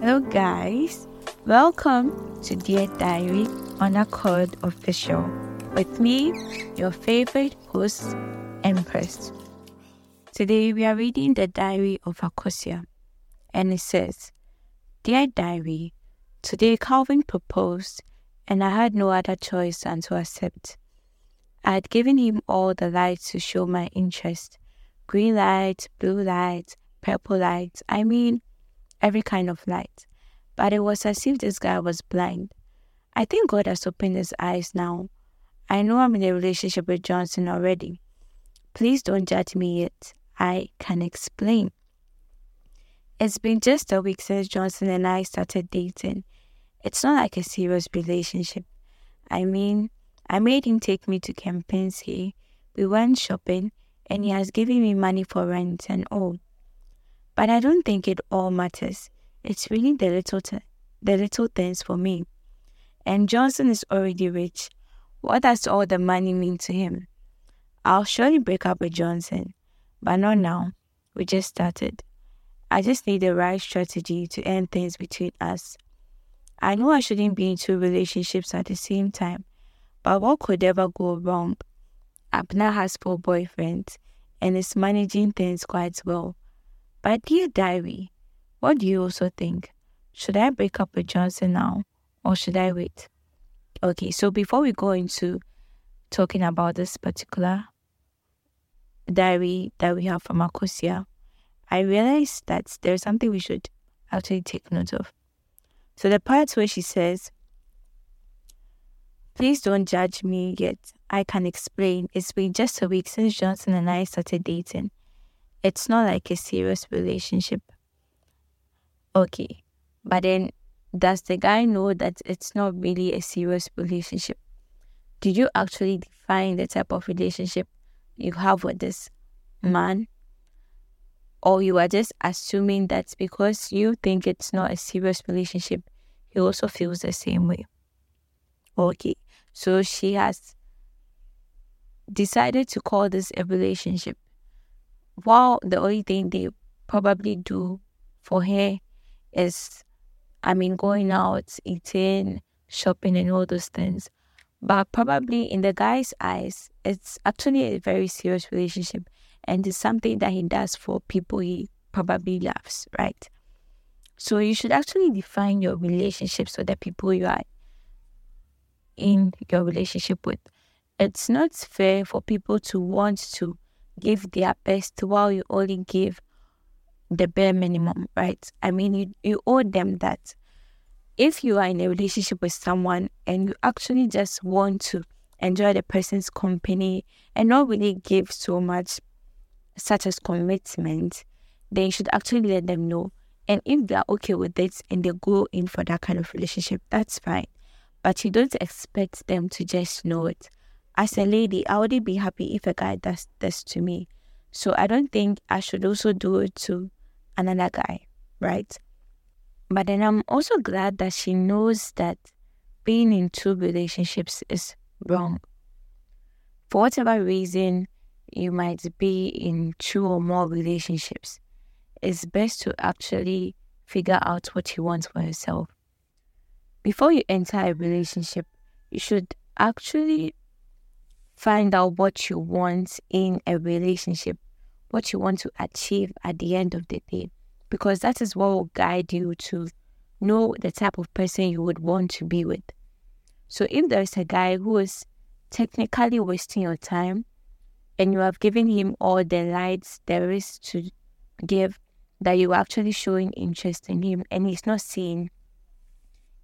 Hello, guys. Welcome to Dear Diary on Accord Official. With me, your favorite host, Empress. Today, we are reading the diary of Akosua, and it says, Dear Diary, today Calvin proposed, and I had no other choice than to accept. I had given him all the lights to show my interest green light, blue light, purple light. I mean, every kind of light. But it was as if this guy was blind. I think God has opened his eyes now. I know I'm in a relationship with Johnson already. Please don't judge me yet. I can explain. It's been just a week since Johnson and I started dating. It's not like a serious relationship. I mean, I made him take me to Kempinski. We went shopping, and he has given me money for rent and all. But I don't think it all matters. It's really the little, t- the little things for me. And Johnson is already rich. What does all the money mean to him? I'll surely break up with Johnson, but not now. We just started. I just need the right strategy to end things between us. I know I shouldn't be in two relationships at the same time, but what could ever go wrong? Abena has four boyfriends and is managing things quite well. But dear diary, what do you also think? Should I break up with Johnson now or should I wait? Okay, so before we go into talking about this particular diary that we have from Akosua, I realized that there's something we should actually take note of. So the part where she says, Please don't judge me yet. I can explain. It's been just a week since Johnson and I started dating. It's not like a serious relationship. Okay. But then, does the guy know that it's not really a serious relationship? Did you actually define the type of relationship you have with this man? Or you are just assuming that because you think it's not a serious relationship, he also feels the same way. Okay. So she has decided to call this a relationship while the only thing they probably do for her is, I mean, going out, eating, shopping, and all those things. But probably in the guy's eyes, it's actually a very serious relationship and it's something that he does for people he probably loves, right? So you should actually define your relationships with the people you are in your relationship with. It's not fair for people to want to give their best while you only give the bare minimum, right? I mean, you, you owe them that. If you are in a relationship with someone and you actually just want to enjoy the person's company and not really give so much, such as commitment, then you should actually let them know. And if they're okay with it and they go in for that kind of relationship, that's fine. But you don't expect them to just know it as a lady, I wouldn't be happy if a guy does this to me. So I don't think I should also do it to another guy, right? But then I'm also glad that she knows that being in two relationships is wrong. For whatever reason you might be in two or more relationships, it's best to actually figure out what you want for yourself. Before you enter a relationship, you should actually find out what you want in a relationship, what you want to achieve at the end of the day, because that is what will guide you to know the type of person you would want to be with. So if there's a guy who is technically wasting your time and you have given him all the lights there is to give, that you're actually showing interest in him and he's not seeing,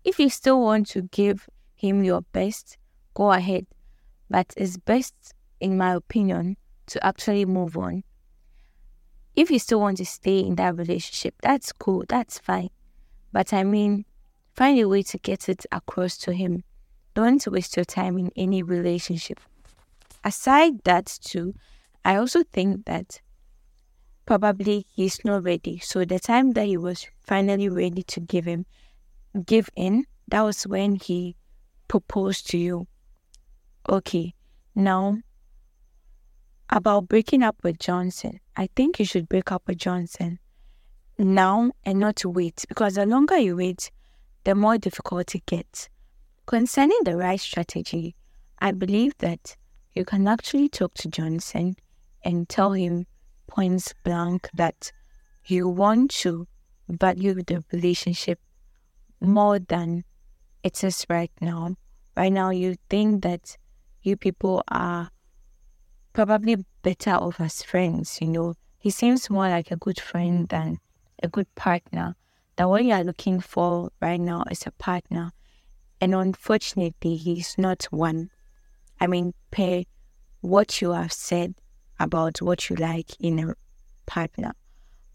if you still want to give him your best, go ahead but it's best, in my opinion, to actually move on. If you still want to stay in that relationship, that's cool, that's fine. But I mean, find a way to get it across to him. Don't waste your time in any relationship. Aside that, too, I also think that probably he's not ready. So the time that he was finally ready to give him, give in, that was when he proposed to you. Okay, now about breaking up with Johnson. I think you should break up with Johnson. now and not wait because the longer you wait, the more difficult it gets. Concerning the right strategy, I believe that you can actually talk to Johnson and tell him points blank that you want to value the relationship more than it is right now. Right now, you think that you people are probably better off as friends, you know. He seems more like a good friend than a good partner. That what you are looking for right now is a partner. And unfortunately, he's not one. I mean, pay what you have said about what you like in a partner.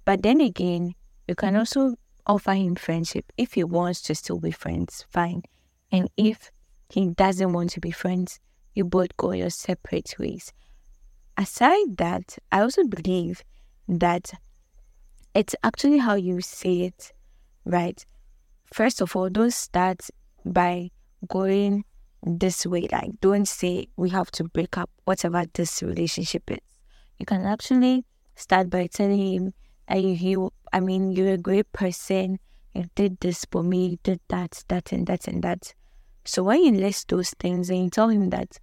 But then again, you can also offer him friendship. If he wants to still be friends, fine. And if he doesn't want to be friends, you both go your separate ways. Aside that, I also believe that it's actually how you say it, right? First of all, don't start by going this way. Like, don't say we have to break up, whatever this relationship is. You can actually start by telling him that you, I mean, you're a great person. You did this for me, you did that, that, and that, and that. So when you list those things and you tell him that,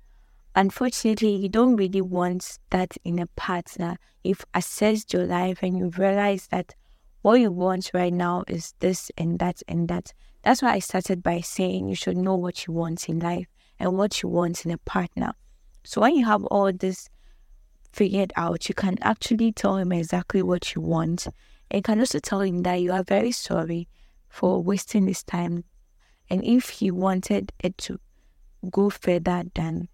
unfortunately, you don't really want that in a partner. You've assessed your life and you realize that what you want right now is this and that and that. That's why I started by saying you should know what you want in life and what you want in a partner. So when you have all this figured out, you can actually tell him exactly what you want. And you can also tell him that you are very sorry for wasting this time. And if he wanted it to go further than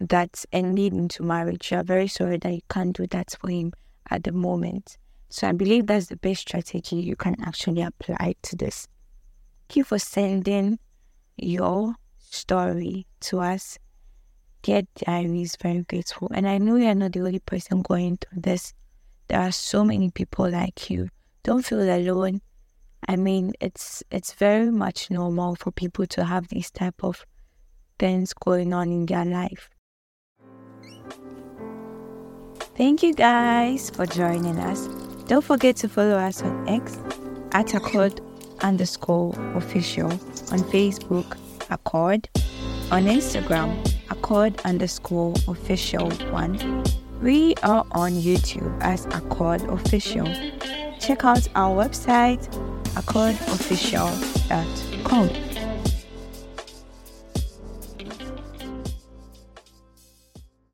that and lead into marriage, you are very sorry that you can't do that for him at the moment. So I believe that's the best strategy you can actually apply to this. Thank you for sending your story to us. Dear Diary is very grateful. And I know you're not the only person going through this. There are so many people like you. Don't feel alone. I mean, it's it's very much normal for people to have these type of things going on in their life. Thank you guys for joining us. Don't forget to follow us on X at Accord underscore official, on Facebook, Accord, on Instagram, Accord underscore official one. We are on YouTube as Accord Official. Check out our website, accordofficial.com.